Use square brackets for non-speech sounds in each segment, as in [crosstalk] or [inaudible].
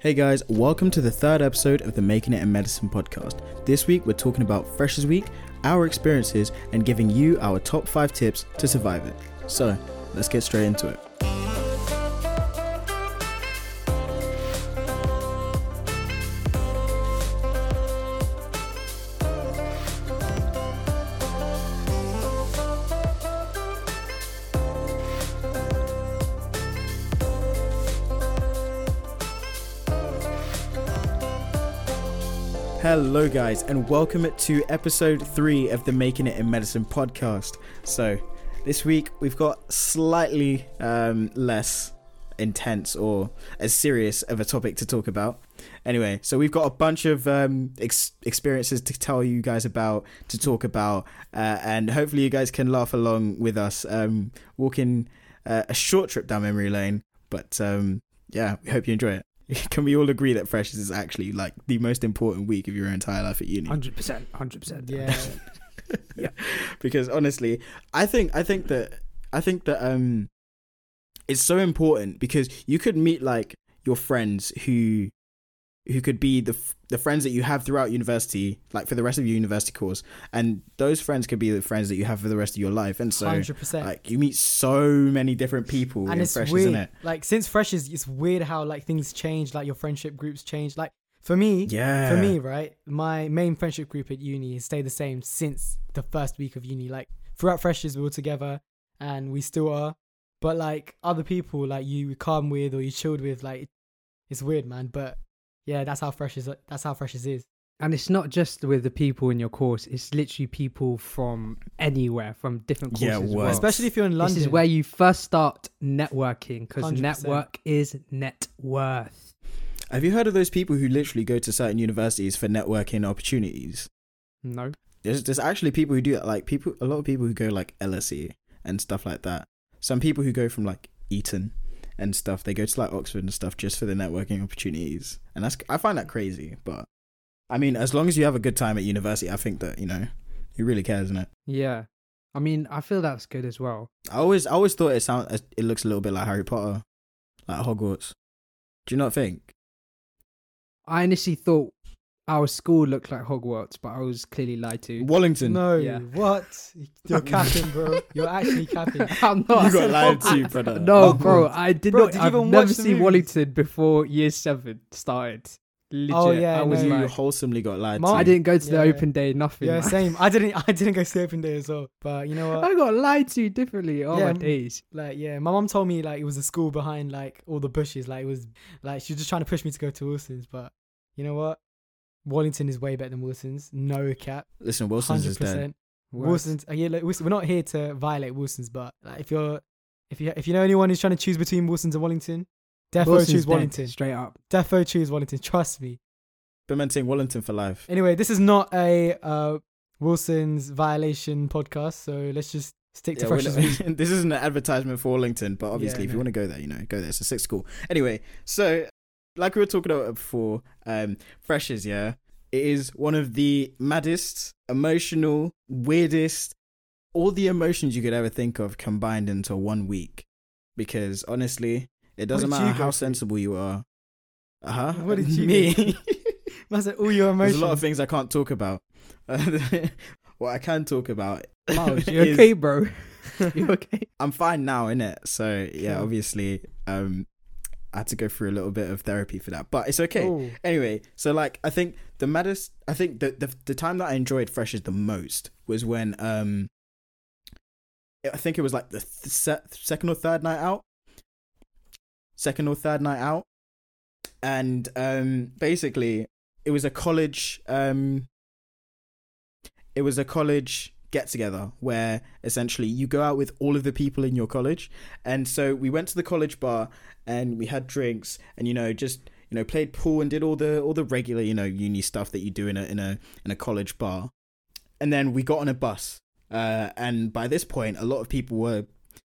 Hey guys, welcome to the third episode of the Making It in Medicine podcast. This week we're talking about Freshers Week, our experiences, and giving you our top five tips to survive it. So, let's get straight into it. Hello, guys, and welcome to episode three of the Making It in Medicine podcast. So, this week we've got slightly um, less intense or as serious of a topic to talk about. Anyway, so we've got a bunch of um, ex- experiences to tell you guys about, to talk about, uh, and hopefully you guys can laugh along with us, um, walking uh, a short trip down memory lane. But um, yeah, we hope you enjoy it. [laughs] Can we all agree that freshers is actually like the most important week of your entire life at uni? Hundred percent, hundred percent. Yeah. [laughs] Yeah. because honestly, I think I think that I think that um it's so important because you could meet like your friends who who could be the f- the friends that you have throughout university, like for the rest of your university course, and those friends could be the friends that you have for the rest of your life, and so Hundred percent. like you meet so many different people And in it's freshers, weird. isn't it? Like since freshers, it's weird how like things change. Like your friendship groups change. Like for me, Yeah, for me, right, my main friendship group at uni has stayed the same since the first week of uni. Like throughout freshers, we were together, and we still are. But like other people, like you calm with or you chilled with, like it's weird, man. But yeah, that's how freshers. That's how freshers is. And it's not just with the people in your course; it's literally people from anywhere, from different courses. Yeah, well. Especially if you're in London. This is where you first start networking because network is net worth. Have you heard of those people who literally go to certain universities for networking opportunities? No, There's there's actually people who do that. Like people, a lot of people who go like LSE and stuff like that. Some people who go from like Eton and stuff. They go to like Oxford and stuff just for the networking opportunities. And that's I find that crazy. But I mean, as long as you have a good time at university, I think that you know, who really cares, isn't it? yeah. I mean, I feel that's good as well. I always I always thought it sound it looks a little bit like Harry Potter, like Hogwarts. Do you not think? I initially thought our school looked like Hogwarts, but I was clearly lied to. Wallington. No, Yeah. what? You're capping, bro. [laughs] You're actually capping. [laughs] I'm not. You got [laughs] lied to, brother. No, Hogwarts. bro, I did Bro, not. did you I've even never the seen movies? Wallington before year seven started. Oh, Legit, Oh, yeah, I was no. you like, wholesomely got lied Mom- to. I didn't go to the Yeah. open day. Nothing. Yeah, man. same. I didn't. I didn't go to the open day as well. But you know what? I got lied to differently. Oh Yeah, my m- days. Like, yeah, my mom told me like it was a school behind like all the bushes. Like it was like she was just trying to push me to go to Wilson's. But you know what? Wallington is way better than Wilson's. No cap. Listen, Wilson's Hundred is dead. Wilson's. Uh, yeah, like, we're not here to violate Wilson's, but like, if you're, if you if you know anyone who's trying to choose between Wilson's and Wellington, defo Wilson's choose Wellington. straight up. Defo choose Wellington. Trust me. Implementing Wallington for life. Anyway, this is not a uh, Wilson's violation podcast, so let's just stick to Yeah, freshers. [laughs] this isn't an advertisement for Wallington, but obviously, Yeah, if you want to go there, you know, go there. It's a six school. Anyway, so like we were talking about before, um, freshers, yeah, it is one of the maddest, emotional, weirdest, all the emotions you could ever think of combined into one week. Because honestly, it doesn't matter how sensible you are. Uh huh. What did [laughs] you mean? me? said [laughs] all your There's emotions. a lot of things I can't talk about. [laughs] what I can talk about. Miles, you okay, bro? you okay? I'm fine now, innit? So yeah, obviously, um, I had to go through a little bit of therapy for that, but it's okay. Ooh. Anyway, so like, I think the maddest, I think the the the time that I enjoyed Freshers the most was when um, I think it was like the th- se- second or third night out, second or third night out, and um, basically it was a college um, it was a college get together where essentially you go out with all of the people in your college. And so we went to the college bar and we had drinks and you know just you know played pool and did all the all the regular you know uni stuff that you do in a in a in a college bar. And then we got on a bus uh and by this point a lot of people were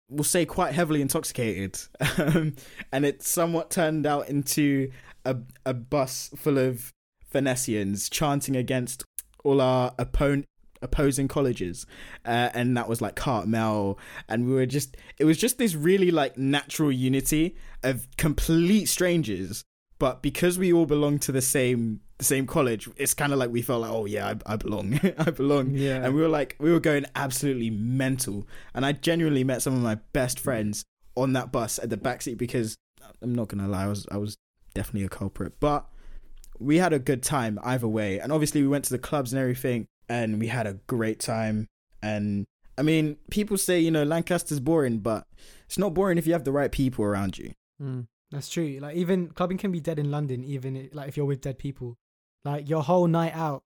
we'll say quite heavily intoxicated. [laughs] Um, and it somewhat turned out into a a bus full of Venetians chanting against all our opponent opposing colleges uh, and that was like Cartmel and we were just it was just this really like natural unity of complete strangers but because we all belong to the same the same college, it's kind of like we felt like, oh yeah, I, I belong, [laughs] I belong. Yeah. And we were like, we were going absolutely mental. And I genuinely met some of my best friends on that bus at the backseat because I'm not gonna lie, I was I was definitely a culprit, but we had a good time either way. And obviously, we went to the clubs and everything, and we had a great time. And I mean, people say you know Lancaster's boring, but it's not boring if you have the right people around you. Mm. That's true. Like even clubbing can be dead in London, even like if you're with dead people. Like your whole night out,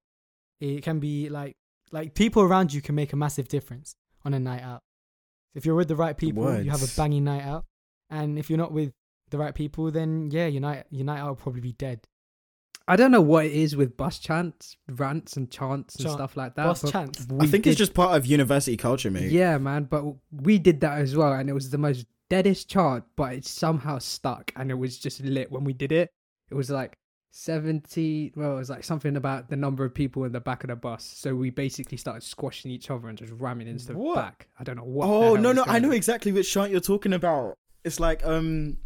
it can be like like people around you can make a massive difference on a night out. If you're with the right people, you have a banging night out. And if you're not with the right people, then yeah, your night your night out will probably be dead. I don't know what it is with bus chants, rants, and chants and Chant- stuff like that. Bus but chants. I we think it's did- just part of university culture, mate. Yeah, man. But we did that as well, and it was the most deadest chant, but it somehow stuck, and it was just lit when we did it. It was like seventy. Well, it was like something about the number of people in the back of the bus. So we basically started squashing each other and just ramming into the What? back. I don't know what. the Oh hell no, was no, I going know on. exactly which chant you're talking about. It's like um,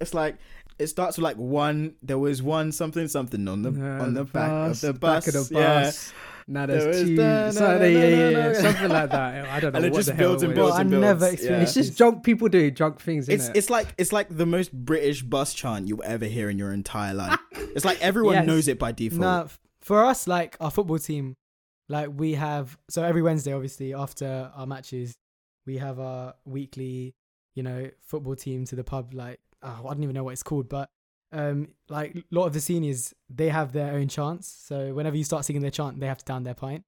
it's like it starts with like one. There was one something something on the on the back of the back bus. of the Yeah. bus. Now there's two. da- so na- yeah, yeah, na- yeah, something like that. I don't [laughs] know And it just the builds it and builds and I builds. never Yeah. experienced It's just drunk people do drunk things. It's innit? it's like it's like the most British bus chant you'll ever hear in your entire life. [laughs] it's like everyone Yes. knows it by default. Nah, for us, like our football team, like we have so every Wednesday, obviously after our matches, we have our weekly, you know, football team to the pub. Like oh, I don't even know what it's called, but um, like a lot of the seniors, they have their own chants. So whenever you start singing their chant, they have to down their pint.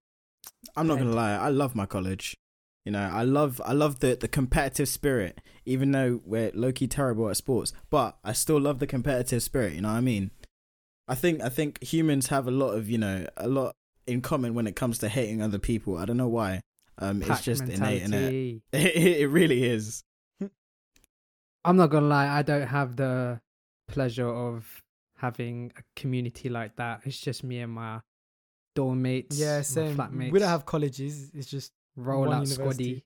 I'm not gonna lie, I love my college. You know, I love I love the the competitive spirit, even though we're low key terrible at sports, but I still love the competitive spirit. You know what I mean? I think I think humans have a lot of you know a lot in common when it comes to hating other people. I don't know why. Um, it's just innate in it. [laughs] It really is. I'm not gonna lie, I don't have the pleasure of having a community like that. It's just me and my dorm mates, Yeah, same. flatmates. We don't have colleges. It's just roll one out university. squaddy.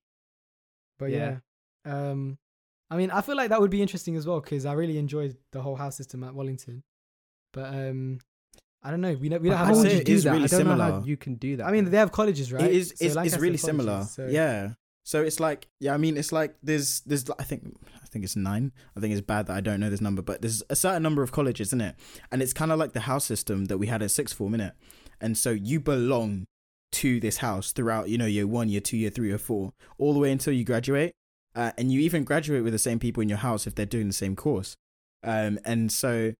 But yeah. Yeah. Um I mean, I feel like that would be interesting as well because I really enjoyed the whole house system at Wellington. But um I don't know. We don't we don't But have how I'd you do that? really I don't know how you can do that. I mean, they have colleges, right? It is. So it's, it's really colleges, similar. so- Yeah. So it's like, yeah, I mean, it's like there's, there's, I think, I think it's nine. I think it's bad that I don't know this number, but there's a certain number of colleges, isn't it? And it's kind of like the house system that we had at sixth form, innit? And so you belong to this house throughout, you know, year one, year two, year three, year four, all the way until you graduate. Uh, and you even graduate with the same people in your house if they're doing the same course. Um, and so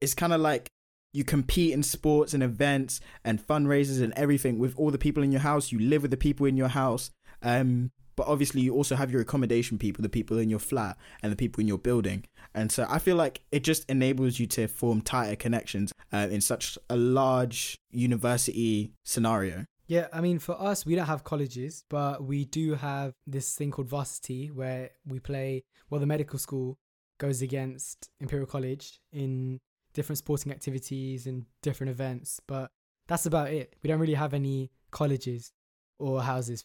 it's kind of like you compete in sports and events and fundraisers and everything with all the people in your house. You live with the people in your house. Um, but obviously you also have your accommodation people, the people in your flat and the people in your building. And so I feel like it just enables you to form tighter connections uh, in such a large university scenario. Yeah, I mean, for us, we don't have colleges, but we do have this thing called varsity where we play. Well, the medical school goes against Imperial College in different sporting activities and different events, but that's about it. We don't really have any colleges or houses.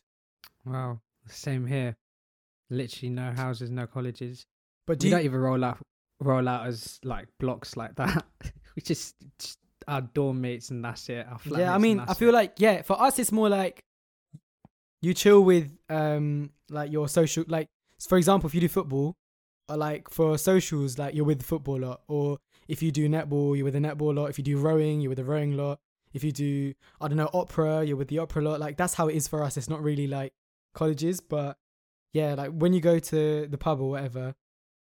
wow, same here. Literally no houses, no colleges. But do we you, don't even roll out roll out as like blocks like that. [laughs] we just, just our dorm mates and that's it. Yeah, I mean, I feel it. like yeah, for us, it's more like you chill with um like your social like for example, if you do football, or like for socials, like you're with the football lot, or if you do netball, you're with the netball lot. If you do rowing, you're with the rowing lot. If you do I don't know opera, you're with the opera lot. Like that's how it is for us. It's not really like colleges, but yeah, like when you go to the pub or whatever,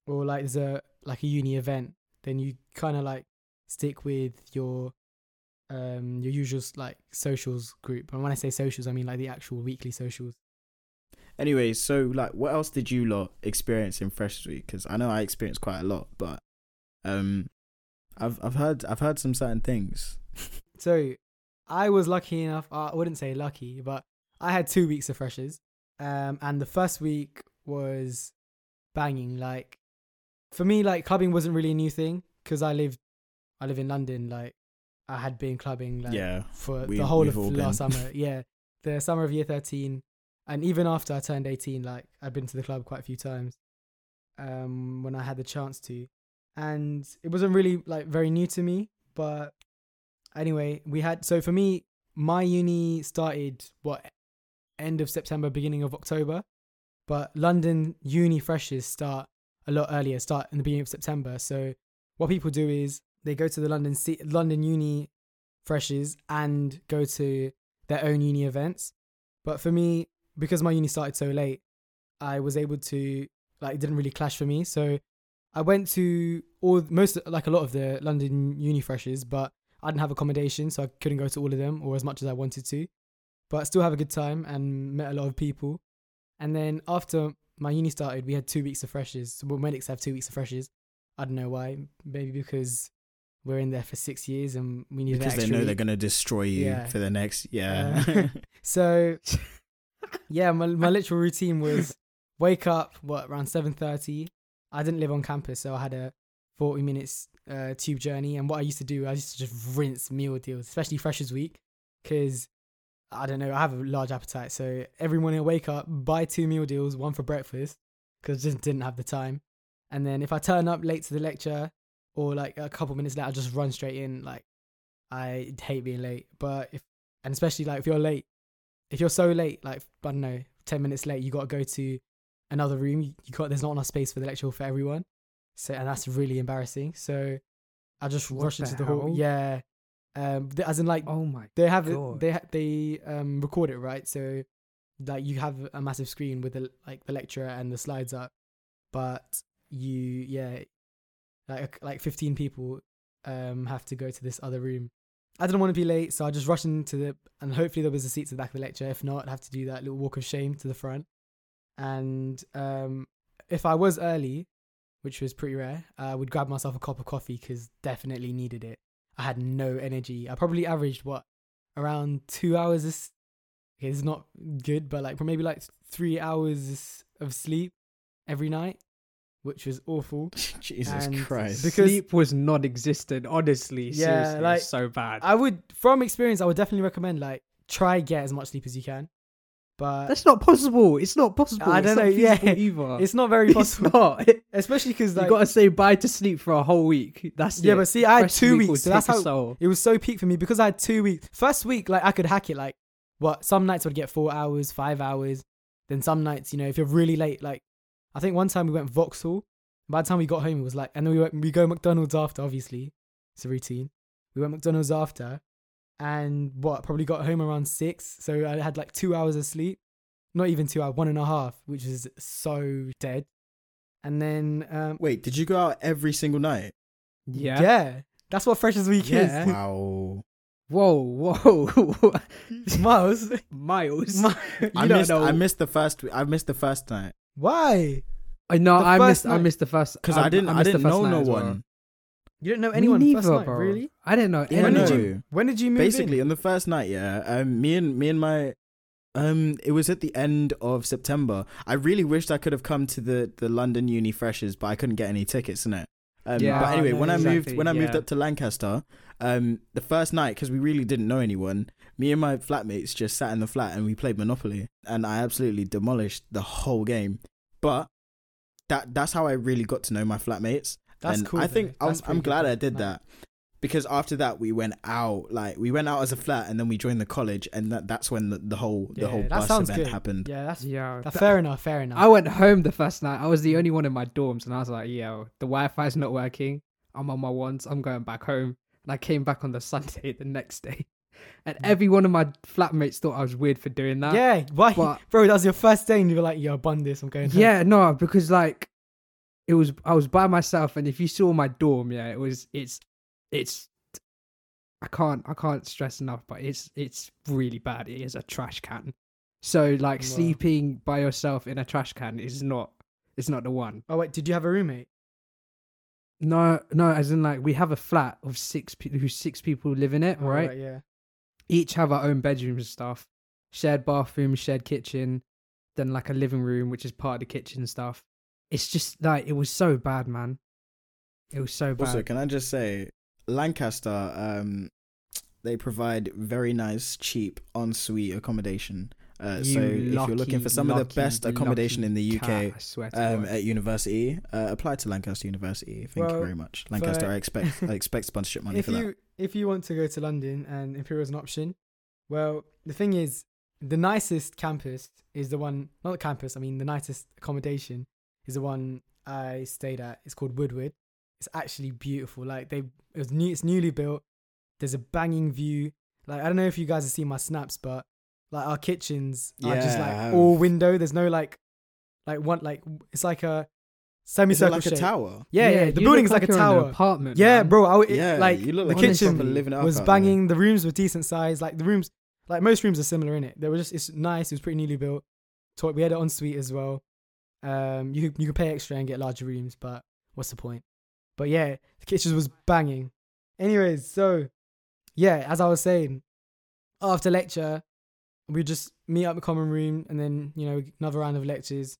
or like there's a like a uni event, then you kind of like stick with your um your usual like socials group. And when I say socials, I mean like the actual weekly socials. Anyway, so like, what else did you lot experience in Freshers Week? Because I know I experienced quite a lot, but um, I've I've heard I've heard some certain things. [laughs] So I was lucky enough. uh, I wouldn't say lucky, but I had two weeks of freshers. Um, and the first week was banging. Like for me, like clubbing wasn't really a new thing because I lived, I live in London. Like I had been clubbing like yeah, for we- the whole of last been. summer. [laughs] Yeah, the summer of year thirteen, and even after I turned eighteen, like I'd been to the club quite a few times. Um, when I had the chance to, and it wasn't really like very new to me. But anyway, we had so for me, my uni started what end of September, beginning of October, but London uni freshers start a lot earlier, start in the beginning of September. So what people do is they go to the London C- London uni freshers and go to their own uni events. But for me, because my uni started so late, I was able to like it didn't really clash for me. So I went to all most like a lot of the London uni freshers, but I didn't have accommodation, so I couldn't go to all of them or as much as I wanted to. But still have a good time and met a lot of people. And then after my uni started, we had two weeks of freshers. Well, medics have two weeks of freshers. I don't know why. Maybe because we're in there for six years and we need because they know week. they're gonna destroy you Yeah. for the next. [laughs] Yeah. Uh, [laughs] so yeah, my my literal routine was wake up what around seven thirty. I didn't live on campus, so I had a forty minutes uh, tube journey. And what I used to do, I used to just rinse meal deals, especially Freshers Week, because I don't know, I have a large appetite. So every morning I wake up, buy two meal deals, one for breakfast, because I just didn't have the time. And then if I turn up late to the lecture or like a couple minutes late, I just run straight in. Like I hate being late, but if and especially like if you're late, if you're so late, like I don't know, ten minutes late, you got to go to another room. You got there's not enough space for the lecture hall for everyone, so and that's really embarrassing. So I just What rush into the hall. Yeah, um, th- as in like Oh my. they have it, God. they they um record it right, so like you have a massive screen with the like the lecturer and the slides up, but you yeah, like like fifteen people um have to go to this other room. I didn't want to be late, so I just rushed into the and hopefully there was a seat to the back of the lecture. If not, I'd have to do that little walk of shame to the front. And um, if I was early, which was pretty rare, I would grab myself a cup of coffee because definitely needed it. I had no energy. I probably averaged what around two hours. Of, s- okay, it's not good, but like for maybe like three hours of sleep every night, which was awful. [laughs] Jesus And Christ. because- Sleep was non-existent. Honestly, Yeah, seriously, like, so bad. I would, from experience, I would definitely recommend like try get as much sleep as you can. But That's not possible. It's not possible. I don't know, yeah. [laughs] Either. it's not very [laughs] It's possible, not. [laughs] especially because you like gotta say bye to sleep for a whole week. That's yeah. it. But see, I had two week weeks, so that's how it was so peak for me because I had two weeks. First week, like I could hack it. Like what? Some nights I'd get four hours, five hours. Then some nights, you know, if you're really late, like I think one time we went Vauxhall. By the time we got home, it was like, and then we went, we go McDonald's after. Obviously, it's a routine. We went McDonald's after, and what? Probably got home around six. So I had like two hours of sleep. Not even two hours, one and a half, which is so dead. And then, um, Wait, did you go out every single night? Yeah. yeah, that's what Freshers Week Yeah. Wow. Whoa, whoa, is. [laughs] Miles, Miles. Mi- I missed. know. I missed the first. I missed the first night why? I know. the I first missed. I missed the first because I, didn't. I, missed the didn't know no one. well. One. You didn't know anyone neither, first night, bro. really? I didn't know Yeah, when anyone. did you? When did you move Basically, in? on the first night, yeah, um, me and me and my, um, it was at the end of September. I really wished I could have come to the the London Uni Freshers, but I couldn't get any tickets in it. Um, Yeah, but anyway, no, when I moved when I moved up to Lancaster, um, the first night because we really didn't know anyone, me and my flatmates just sat in the flat and we played Monopoly, and I absolutely demolished the whole game. But that that's how I really got to know my flatmates. That's and cool. I though. think I'm, I'm glad good. I did Like, that because after that we went out like we went out as a flat and then we joined the college and that, that's when the, the whole the Yeah, whole that bus sounds event good. happened. Yeah, that's Yeah. that, fair enough. Fair enough. I went home the first night. I was the only one in my dorms, and I was like, "Yo, the Wi-Fi's not working. I'm on my ones. I'm going back home." And I came back on the [laughs] Sunday the next day, and mm. every one of my flatmates thought I was weird for doing that. yeah, why, but- bro? That was your first day, and you were like, "Yo, bun this. I'm going." home." Yeah, no, because like it was I was by myself and if you saw my dorm, yeah, it was it's it's I can't I can't stress enough, but it's it's really bad. It is a trash can. So like Wow. sleeping by yourself in a trash can is not it's not the one. Oh wait, did you have a roommate? No, no, as in like we have a flat of six people who six people live in it, Oh, right? Yeah. Each have our own bedrooms and stuff. Shared bathroom, shared kitchen, then like a living room which is part of the kitchen stuff. It's just like it was so bad, man. It was so bad. Also, can I just say, Lancaster, um, they provide very nice, cheap ensuite accommodation. Uh, so if you're looking for some of the best accommodation in the UK cat, I swear to um, at university, uh, apply to Lancaster University. Thank Well, you very much, Lancaster. I expect I [laughs] expect sponsorship money if for that. you if you want to go to London and Imperial is an option, well, the thing is, the nicest campus is the one, not the campus. I mean, the nicest accommodation is the one I stayed at. It's called Woodward. It's actually beautiful. Like they, it was new. It's newly built. There's a banging view. Like I don't know if you guys have seen my snaps, but like our kitchens are just Yeah, I like all window. There's no like, like one like it's like a Is it semicircle like a tower? Yeah, yeah. you The look building's like, a you're in an tower. apartment. Yeah, man. bro. I, w- it, Yeah, like you look the like you're kitchen proper living it up was out there. banging. The rooms were decent size. Like the rooms, like most rooms are similar in it. They were just it's nice. It was pretty newly built. So we had an ensuite as well. Um, you could- you could pay extra and get larger rooms, but what's the point? But yeah, the kitchen was banging. Anyways, so yeah, as I was saying, after lecture, we just meet up in the common room and then you know another round of lectures,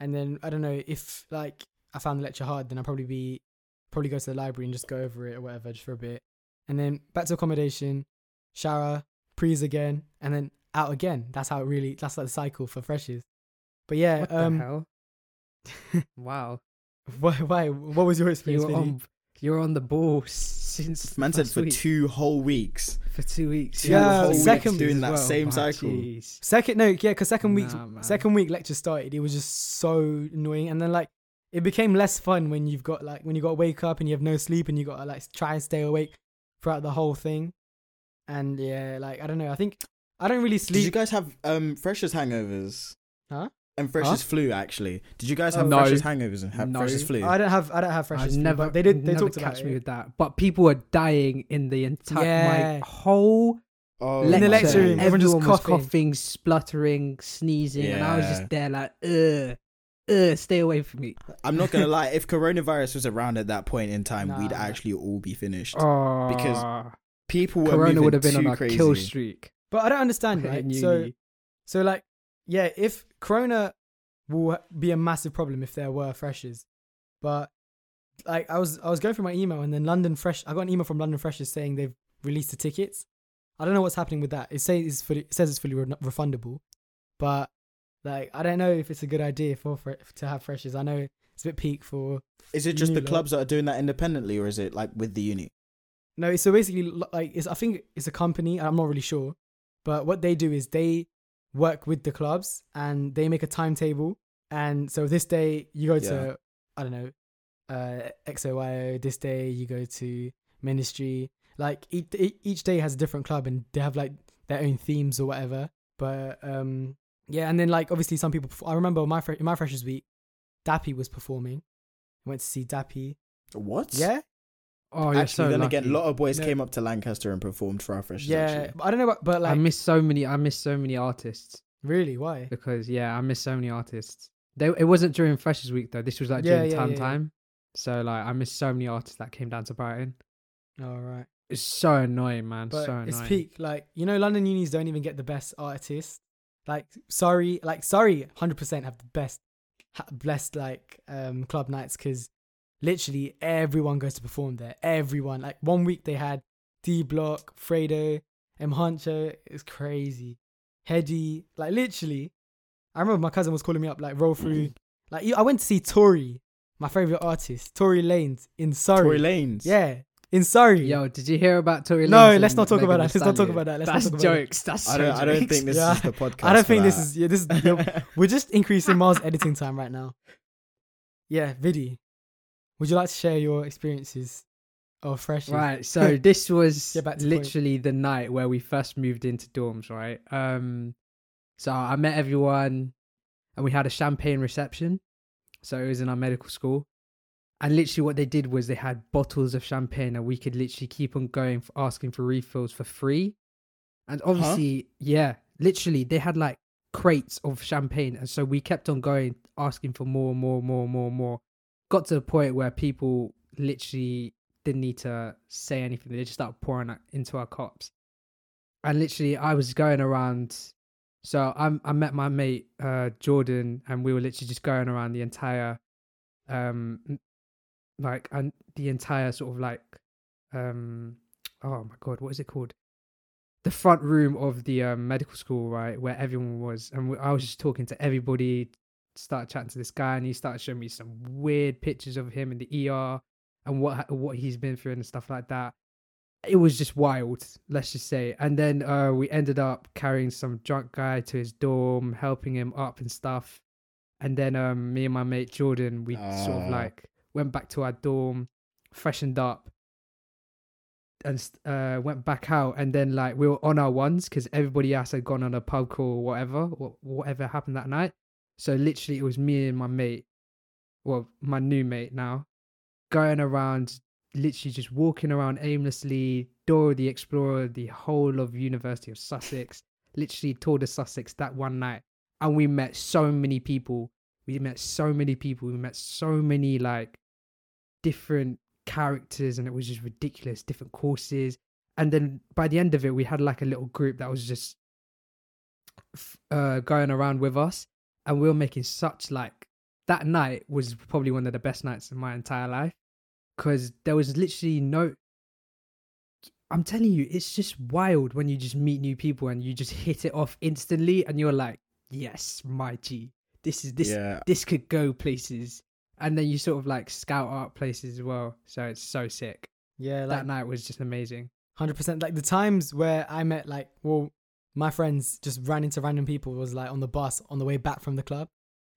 and then I don't know if like I found the lecture hard, then I'd probably be probably go to the library and just go over it or whatever just for a bit, and then back to accommodation, shower, prees again, and then out again. That's how it really. That's like the cycle for freshers. But yeah, What um, the hell? [laughs] wow. why, why? What was your experience? You're on, you're on the ball since Man said for week. two whole weeks. for two weeks. Two Yeah, whole weeks second doing as that well. same Oh, cycle. jeez. Second, no, yeah, because second week, Nah, second week lecture started. It was just so annoying, and then like it became less fun when you've got like when you got to wake up and you have no sleep and you got to like try and stay awake throughout the whole thing. And yeah, like I don't know. I think I don't really sleep. Did you guys have um freshers hangovers? Huh? And freshers flu actually. Did you guys Oh, have no. freshers hangovers and have No. freshers flu? I don't have I don't have I freshers. flu, never. they did. They never talked catch about me it. with that. But people were dying in the entire Yeah. my whole oh, In the lecture. lecture room, everyone Everyone just was coughing. coughing, spluttering, sneezing, and I was just there like, ugh, ugh, stay away from me. I'm not gonna [laughs] lie. If coronavirus was around at that point in time, we'd actually all be finished. Oh, Because People were Corona would have been on a crazy. kill streak. But I don't understand, [laughs] right? So. So like, yeah, if Corona will be a massive problem if there were freshers, but like I was I was going through my email and then London Fresh I got an email from London Freshers saying they've released the tickets. I don't know what's happening with that. It says it's fully it says it's fully re- refundable, but like I don't know if it's a good idea for, for to have freshers. I know it's a bit peak for Is it just the lot. clubs that are doing that independently, or is it like with the uni? No, so basically, like, it's, I think it's a company. I'm not really sure, but what they do is they work with the clubs and they make a timetable. And so this day you go to, I don't know, uh, XOYO. This day you go to Ministry. Like each each day has a different club and they have like their own themes or whatever. But um, yeah, and then like obviously some people. I remember my my freshers week, Dappy was performing. I went to see Dappy. What? Yeah, Oh, you're Actually, so then lucky. again, a lot of boys No. came up to Lancaster and performed for our freshers. yeah. actually. I don't know, about, but like I miss so many. I miss so many artists really why? because yeah, I miss so many artists. They, it wasn't during Freshers Week though. This was like Yeah, during yeah, term yeah, yeah. time. So like, I miss so many artists that came down to Brighton. Oh right, It's so annoying, man. but so annoying. it's peak. Like you know, London unis don't even get the best artists. Like sorry, like sorry, hundred percent have the best, ha- best like um club nights because literally everyone goes to perform there. Everyone. Like one week they had D Block, Fredo, M Huncho. It's crazy. Headie, like literally. I remember my cousin was calling me up like roll through. Mm-hmm. like you- I went to see Tory, my favorite artist, Tory Lanez in Surrey. Tory Lanez. Yeah, in Surrey. Yo, did you hear about Tory? Lanez? No, let's not talk about that. Let's not talk about that. Let's not That's talk about that. jokes. That's I don't. I don't think this Yeah. is the podcast. I don't for think this that. is yeah. This is [laughs] we're just increasing Mars editing time right now. Yeah, Vidi, would you like to share your experiences of fresh? Right. [laughs] So this was back point. literally the night where we first moved into dorms, right? Um so I met everyone and we had a champagne reception. So it was in our medical school. And literally what they did was they had bottles of champagne and we could literally keep on going for asking for refills for free. And obviously, yeah, literally they had like crates of champagne and so we kept on going asking for more, and more, and more, and more, and more. Got to the point where people literally didn't need to say anything. They just started pouring into our cups. And literally, I was going around. So I I met my mate uh, Jordan, and we were literally just going around the entire, um, like and the entire sort of like, um, oh my god, what is it called? the front room of the um, medical school, right, where everyone was, and I was just talking to everybody. Started chatting to this guy, and he started showing me some weird pictures of him in the ER and what what he's been through and stuff like that. It was just wild, let's just say. And then uh, we ended up carrying some drunk guy to his dorm, helping him up and stuff. And then um, me and my mate Jordan, we sort of Ah. like went back to our dorm, freshened up, and uh, went back out. And then like we were on our ones because everybody else had gone on a pub crawl or whatever, wha- whatever happened that night. So literally, it was me and my mate, well, my new mate now, going around, literally just walking around aimlessly. Dora the Explorer, the whole of University of Sussex, literally toured the Sussex that one night, and we met so many people. We met so many people. We met so many like different characters, and it was just ridiculous. Different courses, and then by the end of it, we had like a little group that was just uh, going around with us, and we were making such like that night was probably one of the best nights in my entire life because there was literally no i'm telling you it's just wild when you just meet new people and you just hit it off instantly and you're like yes my g this is this yeah, this could go places. And then you sort of like scout out places as well so it's so sick. Yeah, like that night was just amazing. Hundred percent. Like the times where I met, like, well, my friends just ran into random people was like on the bus on the way back from the club.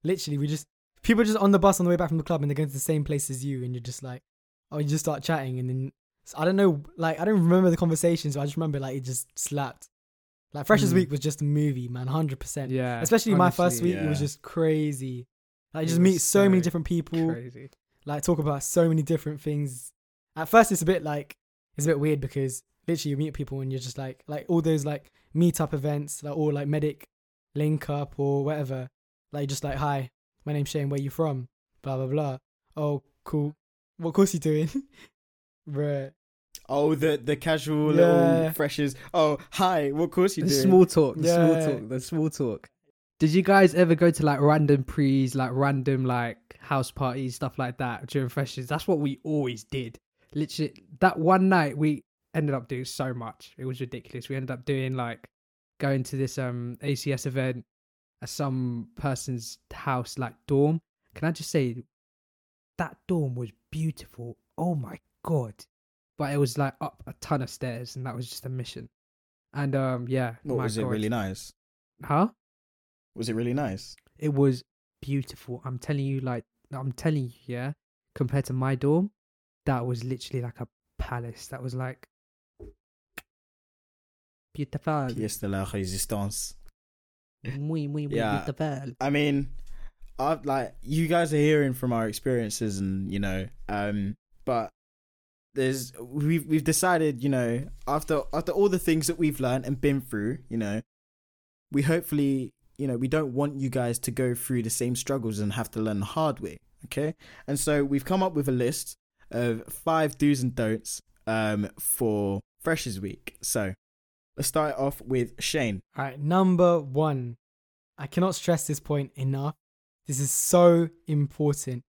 Literally, we just people just on the bus on the way back from the club, and they're going to the same place as you, and you're just like, oh, you just start chatting, and then I don't know, like I don't remember the conversations, so I just remember like it just slapped. Like Freshers Mm. Week was just a movie, man, hundred percent. yeah Especially my first honestly, week, it was just crazy. Like It just meet so many different people crazy like talk about so many different things. At first, it's a bit like it's a bit weird because literally you meet people and you're just like like all those like meetup events, like all like medic link up or whatever. Like just like hi, my name's Shane. Where you from? Blah blah blah. Oh cool. What course you doing? [laughs] Bruh. Oh, the the casual Yeah. little freshers. Oh, hi. What course you the doing? small talk the small talk the small talk did you guys ever go to like random pre's like random like house parties stuff like that during freshers that's what we always did literally that one night we ended up doing so much. It was ridiculous. We ended up doing like going to this um ACS event at some person's house like dorm. Can i just say that dorm was beautiful? Oh my god. But it was like up a ton of stairs and that was just a mission. And um yeah What was it really nice? huh? Was it really nice? it was beautiful. I'm telling you like i'm telling you yeah compared to my dorm that was literally like a palace. That was like beautiful Pièce de la résistance. muy muy muy Yeah. beautiful I mean, I've like you guys are hearing from our experiences, and you know, um, but there's we've we've decided, you know, after after all the things that we've learned and been through, you know, we hopefully, you know, we don't want you guys to go through the same struggles and have to learn the hard way, okay? And so we've come up with a list of five do's and don'ts um for Freshers Week. So let's start off with Shane. All right, number one. I cannot stress this point enough. This is so important.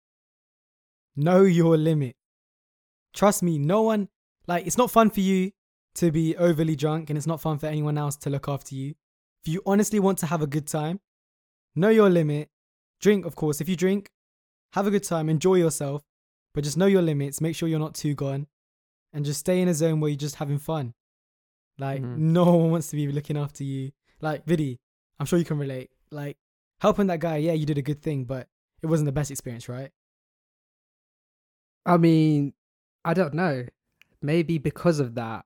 Know your limit. Trust me, no one, like, it's not fun for you to be overly drunk, and it's not fun for anyone else to look after you. If you honestly want to have a good time, know your limit. Drink, of course. If you drink, have a good time, enjoy yourself, but just know your limits. Make sure you're not too gone, and just stay in a zone where you're just having fun. Like Mhm. no one wants to be looking after you. Like Vidi, I'm sure you can relate. Like helping that guy, yeah, you did a good thing, but it wasn't the best experience, right? i mean i don't know maybe because of that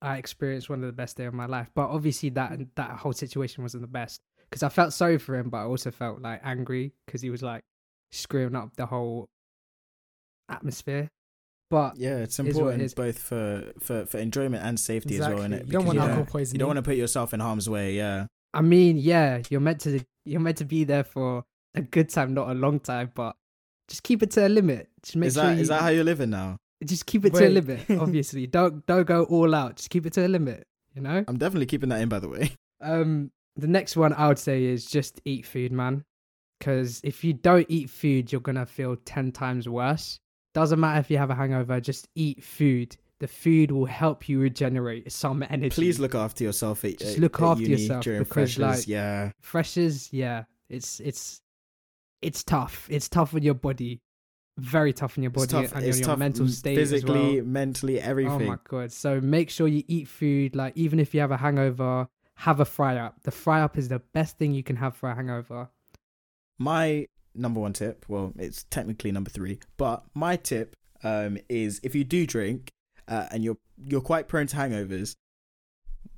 i experienced one of the best day of my life but obviously that that whole situation wasn't the best because i felt sorry for him but i also felt like angry because he was like screwing up the whole atmosphere but Yeah, it's what it important is. both for, for, for enjoyment and safety as well, Exactly. innit? You don't want Because alcohol You don't want to put yourself in harm's way. Yeah, I mean, yeah, you're meant to you're meant to be there for a good time, not a long time, but just keep it to a limit. Just make is sure that you, is that how you're living now? just keep it to a limit. [laughs] Obviously, don't don't go all out. Just keep it to a limit. You know. I'm definitely keeping that in, by the way. [laughs] Um, the next one I would say is just eat food, man. Because if you don't eat food, you're gonna feel ten times worse. Doesn't matter if you have a hangover. Just eat food the food will help you regenerate some energy. Please look after yourself. At, Just uh, look at after uni yourself during because, freshers. like, yeah, freshers, yeah, it's it's it's tough. It's tough on your body, very tough on your it's body tough. and your tough mental state physically, as well. mentally, everything. Oh my god! So make sure you eat food. Like even if you have a hangover, have a fry up. The fry up is the best thing you can have for a hangover. my number one tip well it's technically number three but my tip um is if you do drink uh, and you're you're quite prone to hangovers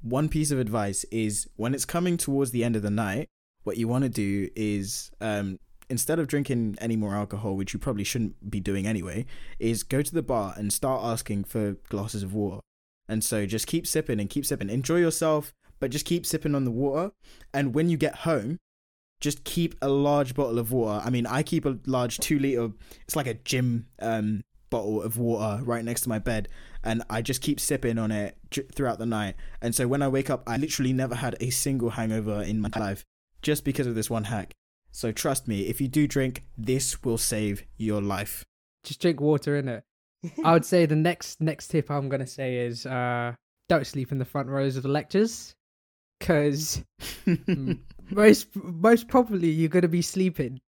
one piece of advice is when it's coming towards the end of the night what you want to do is um instead of drinking any more alcohol which you probably shouldn't be doing anyway is go to the bar and start asking for glasses of water. And so just keep sipping and keep sipping. Enjoy yourself but just keep sipping on the water. And when you get home just keep a large bottle of water. I mean, I keep a large two liter. It's like a gym um bottle of water right next to my bed, and I just keep sipping on it throughout the night. And so when I wake up, I literally never had a single hangover in my life just because of this one hack. So trust me, if you do drink, this will save your life. Just drink water in it. I would say the next next tip I'm gonna say is uh don't sleep in the front rows of the lectures, because [laughs] most most probably you're gonna be sleeping,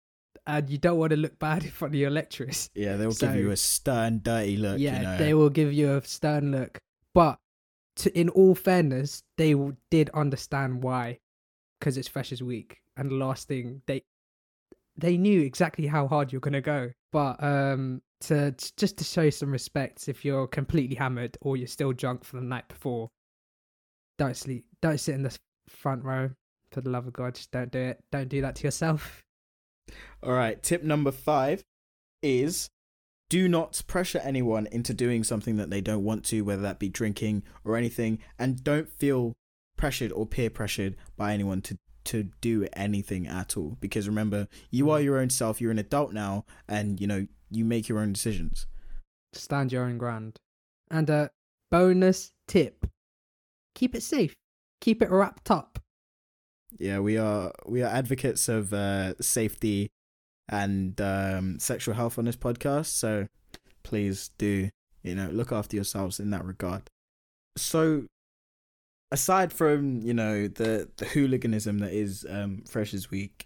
and you don't want to look bad [laughs] in front of your lecturers. yeah, they'll So- give you a stern, dirty look. yeah, you know. they will give you a stern look. But to, in all fairness, they did understand why, because it's Freshers Week, and the last thing they they knew exactly how hard you're gonna go. But um, to just to show some respect, if you're completely hammered or you're still drunk from the night before, don't sleep, don't sit in the front row. For the love of God, just don't do it. Don't do that to yourself. All right, tip number five is do not pressure anyone into doing something that they don't want to, whether that be drinking or anything, and don't feel pressured or peer pressured by anyone to to do anything at all. Because remember, you are your own self. You're an adult now, and you know you make your own decisions. stand your own ground. And a bonus tip keep it safe, keep it wrapped up. Yeah, we are we are advocates of uh, safety and um, sexual health on this podcast. So please do you know look after yourselves in that regard. So aside from you know the the hooliganism that is um, Freshers Week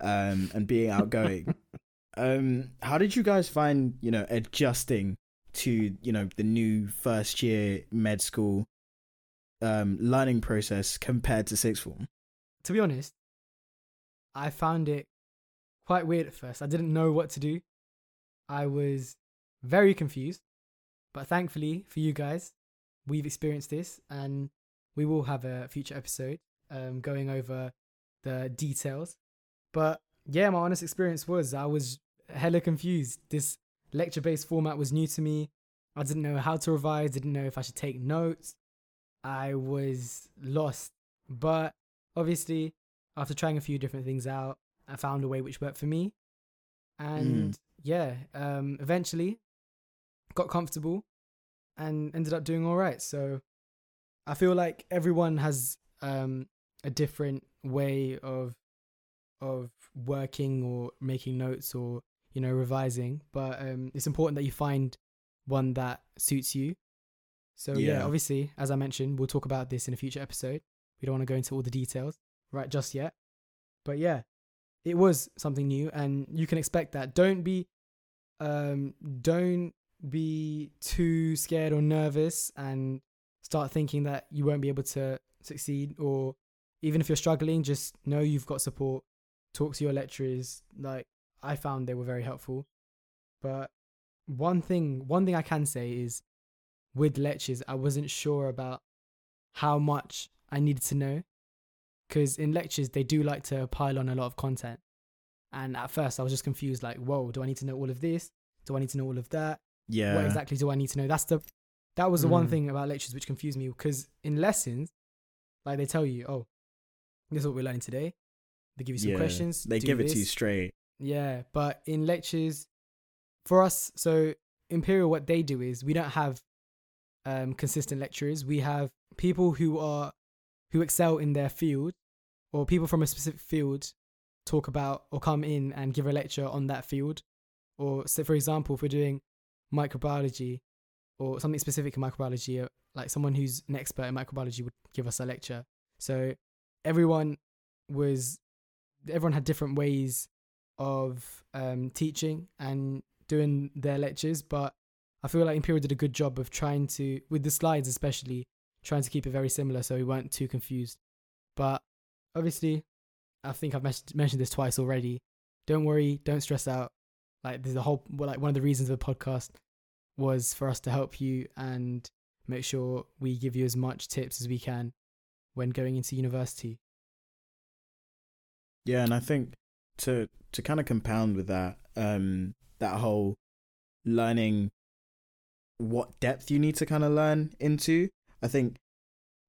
um, and being outgoing, [laughs] um, how did you guys find you know adjusting to you know the new first year med school um, learning process compared to sixth form? To be honest, I found it quite weird at first. I didn't know what to do. I was very confused. But thankfully for you guys, we've experienced this and we will have a future episode um, going over the details. But yeah, my honest experience was I was hella confused. This lecture based format was new to me. I didn't know how to revise, didn't know if I should take notes. I was lost. But obviously, after trying a few different things out, I found a way which worked for me. And yeah, um, eventually got comfortable and ended up doing all right. So I feel like everyone has um, a different way of of working or making notes or you know revising, but um, it's important that you find one that suits you. So yeah. Yeah. obviously, as I mentioned, we'll talk about this in a future episode. We don't want to go into all the details right just yet, but yeah, it was something new, and you can expect that. Don't be, um, don't be too scared or nervous and start thinking that you won't be able to succeed or even if you're struggling just know you've got support. Talk to your lecturers like i found they were very helpful. But one thing one thing i can say is with lectures i wasn't sure about how much i needed to know because in lectures they do like to pile on a lot of content and at first i was just confused like whoa do i need to know all of this do i need to know all of that Yeah. what exactly do I need to know? That's the that was the one Mm. thing about lectures which confused me because in lessons, like they tell you, oh, this is what we're learning today. They give you some Yeah, questions. They give it to you straight. Yeah, but in lectures, for us, so Imperial, what they do is we don't have um, consistent lecturers. We have people who are who excel in their field, or people from a specific field talk about or come in and give a lecture on that field. Or say, for example, if we're doing microbiology or something specific in microbiology, uh, like someone who's an expert in microbiology would give us a lecture. So everyone was, everyone had different ways of um, teaching and doing their lectures, but I feel like Imperial did a good job of trying to, with the slides especially, trying to keep it very similar so we weren't too confused. But obviously, I think I've mes- mentioned this twice already. Don't worry, don't stress out. Like there's a whole, like one of the reasons of the podcast was for us to help you and make sure we give you as much tips as we can when going into university. Yeah, and I think to to kind of compound with that, um, that whole learning what depth you need to kind of learn into, I think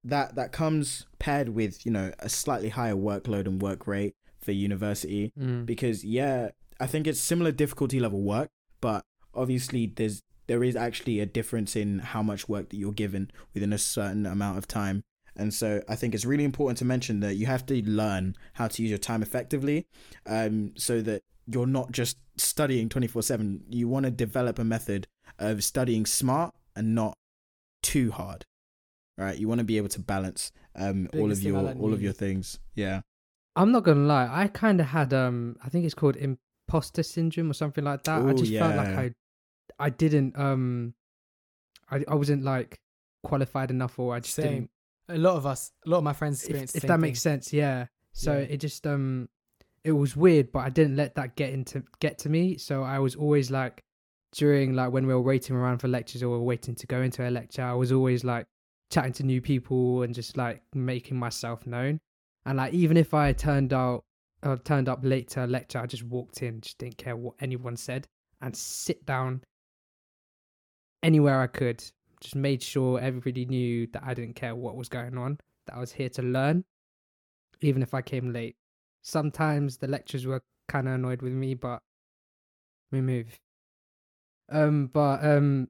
that that comes paired with you know a slightly higher workload and work rate for university Mm. because yeah, I think it's similar difficulty level work, but obviously there's there is actually a difference in how much work that you're given within a certain amount of time. And so I think it's really important to mention that you have to learn how to use your time effectively um, so that you're not just studying 24 7. You want to develop a method of studying smart and not too hard. Right? You want to be able to balance um, all of your learned in all of your things. Yeah. I'm not gonna lie. I kind of had um, I think it's called imposter syndrome or something like that. I Ooh, just felt like yeah. I, I didn't um, I I wasn't like qualified enough, or I just Same. didn't. A lot of us, a lot of my friends If, experienced if the that same makes sense, yeah. So Yeah. it just um, it was weird, but I didn't let that get into get to me. So I was always like, during like when we were waiting around for lectures or we were waiting to go into a lecture, I was always like chatting to new people and just like making myself known. And like even if I turned out uh, turned up late to a lecture, I just walked in, just didn't care what anyone said, and sit down anywhere I could. Just made sure everybody knew that I didn't care what was going on, that I was here to learn, even if I came late. Sometimes the lectures were kind of annoyed with me, but we move. Um, but um,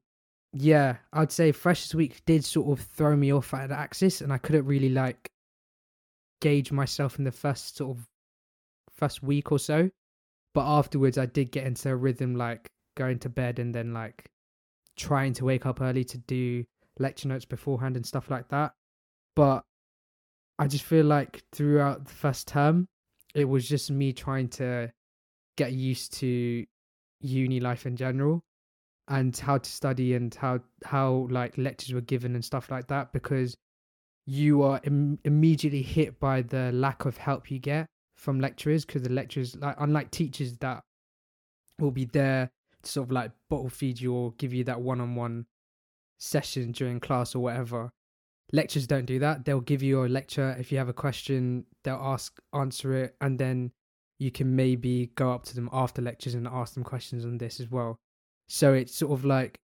yeah, I'd say Freshers Week did sort of throw me off at the axis, and I couldn't really like gauge myself in the first sort of first week or so. But afterwards, I did get into a rhythm, like going to bed and then like trying to wake up early to do lecture notes beforehand and stuff like that. But I just feel like throughout the first term, it was just me trying to get used to uni life in general and how to study and how how like lectures were given and stuff like that because you are Im- immediately hit by the lack of help you get from lecturers because the lecturers like unlike teachers that will be there to sort of like bottle feed you or give you that one-on-one session during class or whatever lectures don't do that. They'll give you a lecture. If you have a question they'll ask answer it and then you can maybe go up to them after lectures and ask them questions on this as well so it's sort of like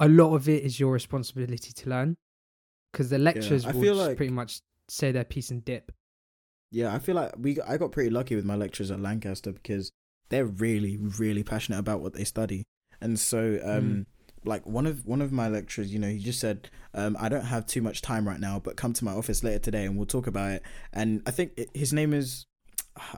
a lot of it is your responsibility to learn because the lecturers I will like- pretty much say their piece and dip Yeah, I feel like we I got pretty lucky with my lecturers at Lancaster because they're really really passionate about what they study, and so um Mm. like one of one of my lecturers, you know, he just said, um, I don't have too much time right now, but come to my office later today and we'll talk about it. And I think it, his name is.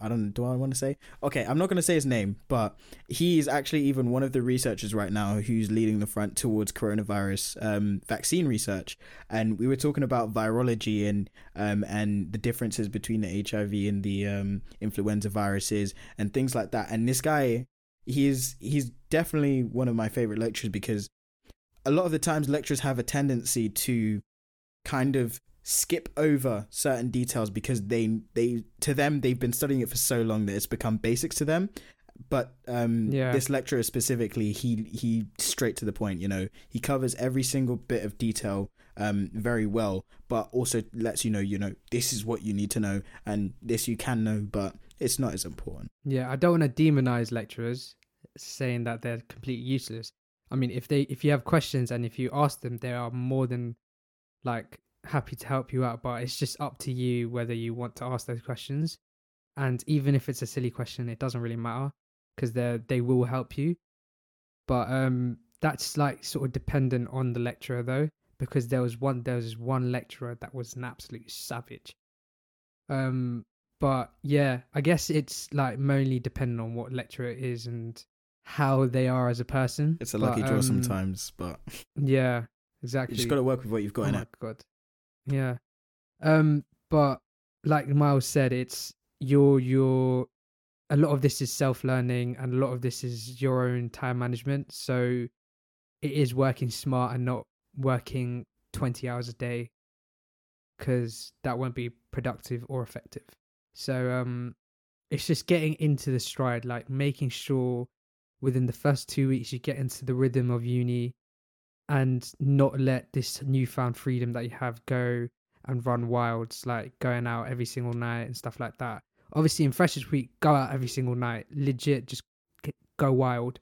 I don't. Do I want to say? Okay, I'm not going to say his name, but he is actually even one of the researchers right now who's leading the front towards coronavirus um, vaccine research. And we were talking about virology and um, and the differences between the HIV and the um, influenza viruses and things like that. And this guy, he's he's definitely one of my favorite lecturers because a lot of the times lecturers have a tendency to kind of skip over certain details because they they to them they've been studying it for so long that it's become basics to them but um Yeah. this lecturer specifically he he straight to the point you know he covers every single bit of detail um very well but also lets you know you know this is what you need to know and this you can know but it's not as important Yeah, I don't want to demonize lecturers saying that they're completely useless. I mean, if they if you have questions and if you ask them, they are more than like happy to help you out, but it's just up to you whether you want to ask those questions. And even if it's a silly question, it doesn't really matter because they they will help you. But um that's like sort of dependent on the lecturer though, because there was one there was one lecturer that was an absolute savage. Um but yeah, I guess it's like mainly dependent on what lecturer it is and how they are as a person. It's a But, lucky draw um, sometimes, but Yeah, exactly. [laughs] you just got to work with what you've got oh in my it. god. Yeah. Um, but like Miles said, it's your your a lot of this is self learning and a lot of this is your own time management. So it is working smart and not working twenty hours a day because that won't be productive or effective. So um it's just getting into the stride, like making sure within the first two weeks you get into the rhythm of uni and not let this newfound freedom that you have go and run wilds, like going out every single night and stuff like that. Obviously, in Freshers Week, go out every single night, legit, just g- go wild.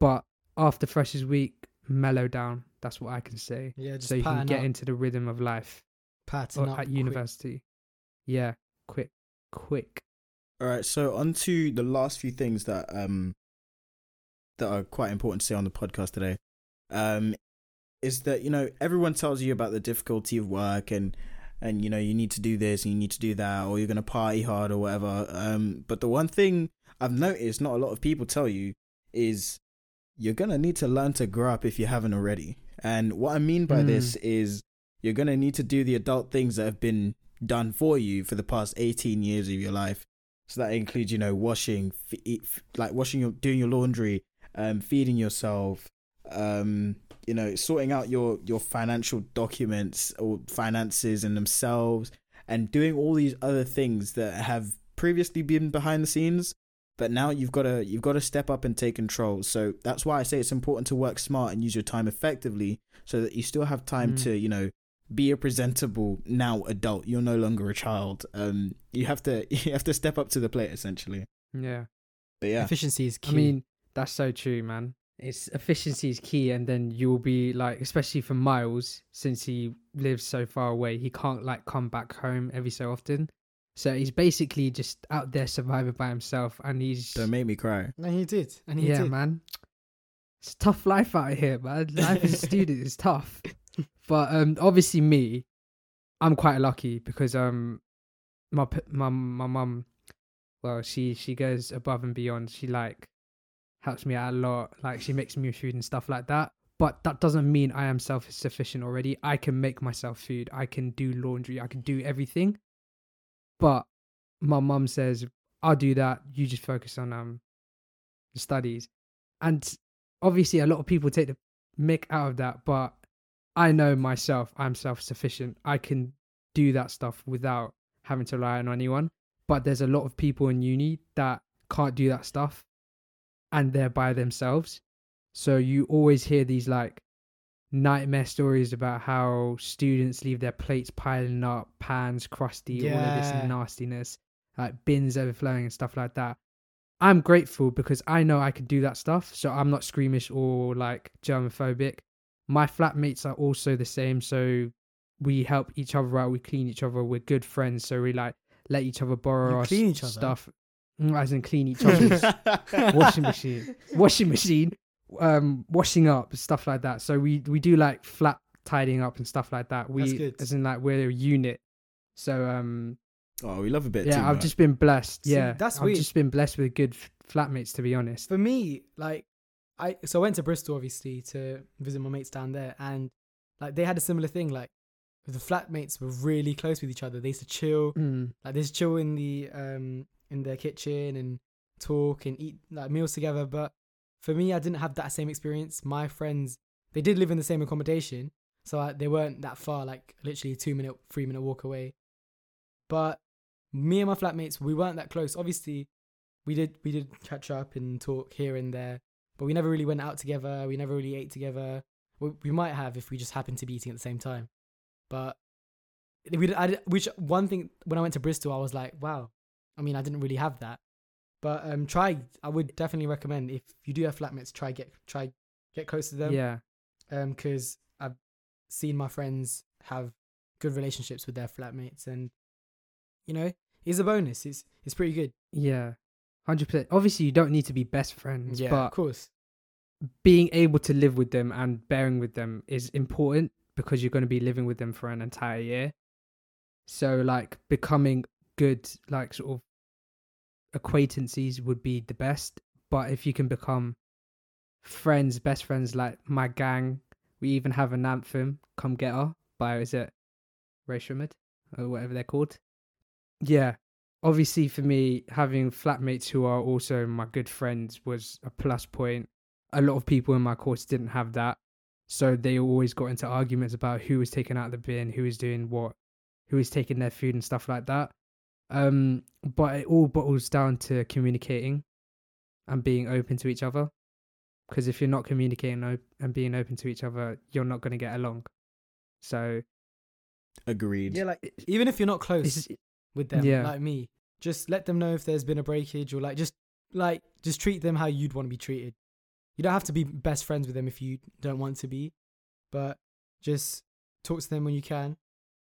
But after Freshers Week, mellow down. That's what I can say. Yeah, just So you can get up, into the rhythm of life pattern or up at quick. university. Yeah, quick, quick. All right, so on to the last few things that um that are quite important to say on the podcast today. Um is that you know everyone tells you about the difficulty of work and and you know you need to do this and you need to do that or you're going to party hard or whatever. Um but the one thing I've noticed not a lot of people tell you is you're going to need to learn to grow up if you haven't already. And what I mean by Mm. this is you're going to need to do the adult things that have been done for you for the past 18 years of your life. So that includes, you know, washing, f- like washing your, doing your laundry, um, feeding yourself, um, you know, sorting out your your financial documents or finances and themselves, and doing all these other things that have previously been behind the scenes, but now you've got to you've got to step up and take control. So that's why I say it's important to work smart and use your time effectively, so that you still have time Mm. to, you know, be a presentable now adult. You're no longer a child. Um, you have to [laughs] you have to step up to the plate essentially. Yeah. But yeah, Efficiency is key. I mean, that's so true, man. It's efficiency is key, and then you'll be like, especially for Miles, since he lives so far away, he can't like come back home every so often. So he's basically just out there surviving by himself, and he's don't make me cry. and he did, and he yeah, did. man. It's a tough life out here, man. [laughs] Life as a student is tough. But um, obviously me, I'm quite lucky because um, my p- my my mum, well, she she goes above and beyond. She like helps me out a lot. Like she makes me food and stuff like that. But that doesn't mean I am self sufficient already. I can make myself food. I can do laundry. I can do everything. But my mum says, "I'll do that. You just focus on um the studies." And obviously, a lot of people take the mick out of that. But I know myself. I'm self sufficient. I can do that stuff without having to rely on anyone. But there's a lot of people in uni that can't do that stuff, and they're by themselves. So you always hear these like nightmare stories about how students leave their plates piling up, pans crusty, all of this nastiness, like bins overflowing and stuff like that. I'm grateful because I know I could do that stuff, so I'm not squeamish or like germophobic. My flatmates are also the same, so we help each other out, we clean each other, we're good friends, so we like let each other borrow You our clean each other? stuff. Mm, As in clean each other's [laughs] washing machine, washing machine, um, washing up stuff like that. So we we do like flat tidying up and stuff like that. We good. as in like we're a unit. So um, oh, we love a bit. yeah, too I've much. just been blessed. See, yeah, that's weird. I've weird. just been blessed with good f- flatmates to be honest. For me, like I so I went to Bristol obviously to visit my mates down there and like they had a similar thing, like the flatmates were really close with each other. They used to chill, Mm, like they used to chill in the um in their kitchen and talk and eat like meals together. But for me I didn't have that same experience. My friends they did live in the same accommodation, so I, they weren't that far, like literally two minute, three minute walk away. But me and my flatmates, we weren't that close. Obviously, we did we did catch up and talk here and there, but we never really went out together. We never really ate together. We, we might have if we just happened to be eating at the same time. But we did, I which one thing when I went to Bristol, I was like, wow. I mean, I didn't really have that. But um, try. I would definitely recommend if you do have flatmates, try get try get close to them yeah, um because i've seen my friends have good relationships with their flatmates and you know it's a bonus it's it's pretty good yeah, hundred percent. Obviously, you don't need to be best friends, yeah but of course being able to live with them and bearing with them is important because you're going to be living with them for an entire year. So like becoming good like sort of acquaintances would be the best, but if you can become friends, best friends like my gang. We even have an anthem, "Come Get Her" by is it Rae Sremmurd or whatever they're called. Yeah, obviously for me, having flatmates who are also my good friends was a plus point. A lot of people in my course didn't have that, so they always got into arguments about who was taking out the bin, who was doing what, who was taking their food and stuff like that. Um, but it all boils down to communicating and being open to each other. Because if you're not communicating op- and being open to each other, you're not going to get along. So Agreed. Yeah, like even if you're not close with them, Yeah. like me, just let them know if there's been a breakage or like just like just treat them how you'd want to be treated. You don't have to be best friends with them if you don't want to be, but just talk to them when you can.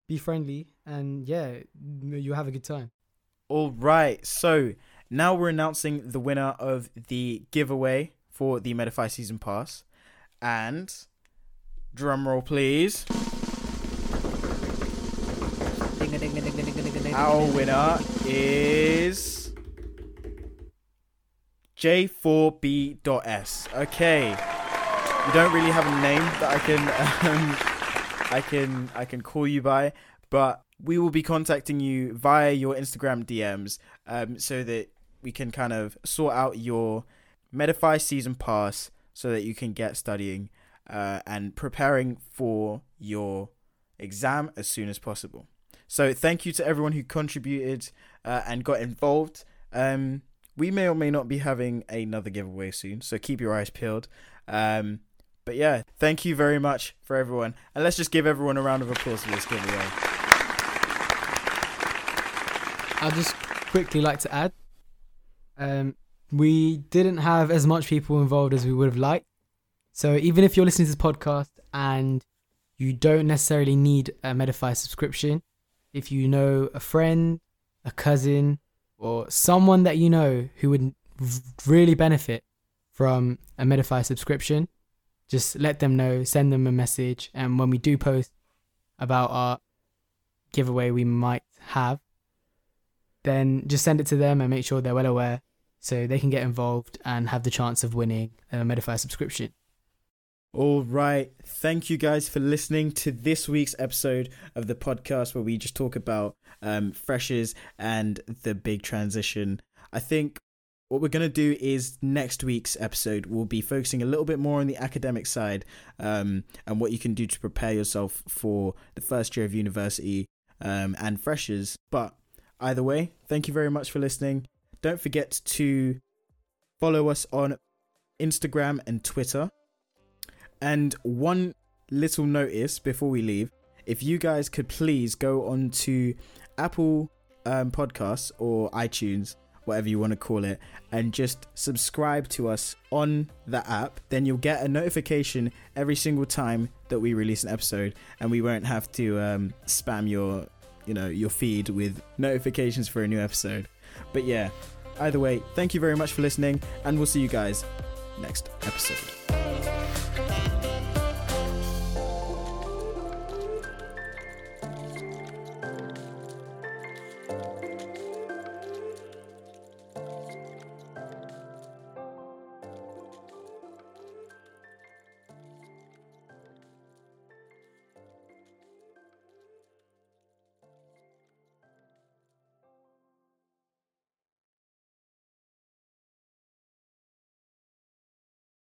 Be friendly, and yeah, you'll have a good time. All right. So now we're announcing the winner of the giveaway for the Medify season pass, and drum roll, please. Our winner is J4B.S. Okay. You don't really have a name that I can [laughs] um, I can I can call you by, but we will be contacting you via your Instagram DMs um, so that we can kind of sort out your Medify season pass so that you can get studying uh, and preparing for your exam as soon as possible. So thank you to everyone who contributed uh, and got involved. Um, we may or may not be having another giveaway soon, so keep your eyes peeled. Um, but yeah, thank you very much for everyone, and let's just give everyone a round of applause for this giveaway. I'd just quickly like to add, um, we didn't have as much people involved as we would have liked. So even if you're listening to this podcast and you don't necessarily need a Medify subscription, if you know a friend, a cousin, or someone that you know who would really benefit from a Medify subscription, just let them know, send them a message, and when we do post about our giveaway we might have, then just send it to them and make sure they're well aware so they can get involved and have the chance of winning a Medify subscription. All right. Thank you guys for listening to this week's episode of the podcast where we just talk about um, freshers and the big transition. I think what we're going to do is next week's episode we'll be focusing a little bit more on the academic side um, and what you can do to prepare yourself for the first year of university um, and freshers. But either way, thank you very much for listening. Don't forget to follow us on Instagram and Twitter. And one little notice before we leave if you guys could please go on to Apple um, Podcasts or iTunes, whatever you want to call it, and just subscribe to us on the app, then you'll get a notification every single time that we release an episode, and we won't have to um, spam your, you know, your feed with notifications for a new episode. But yeah, either way, thank you very much for listening, and we'll see you guys next episode.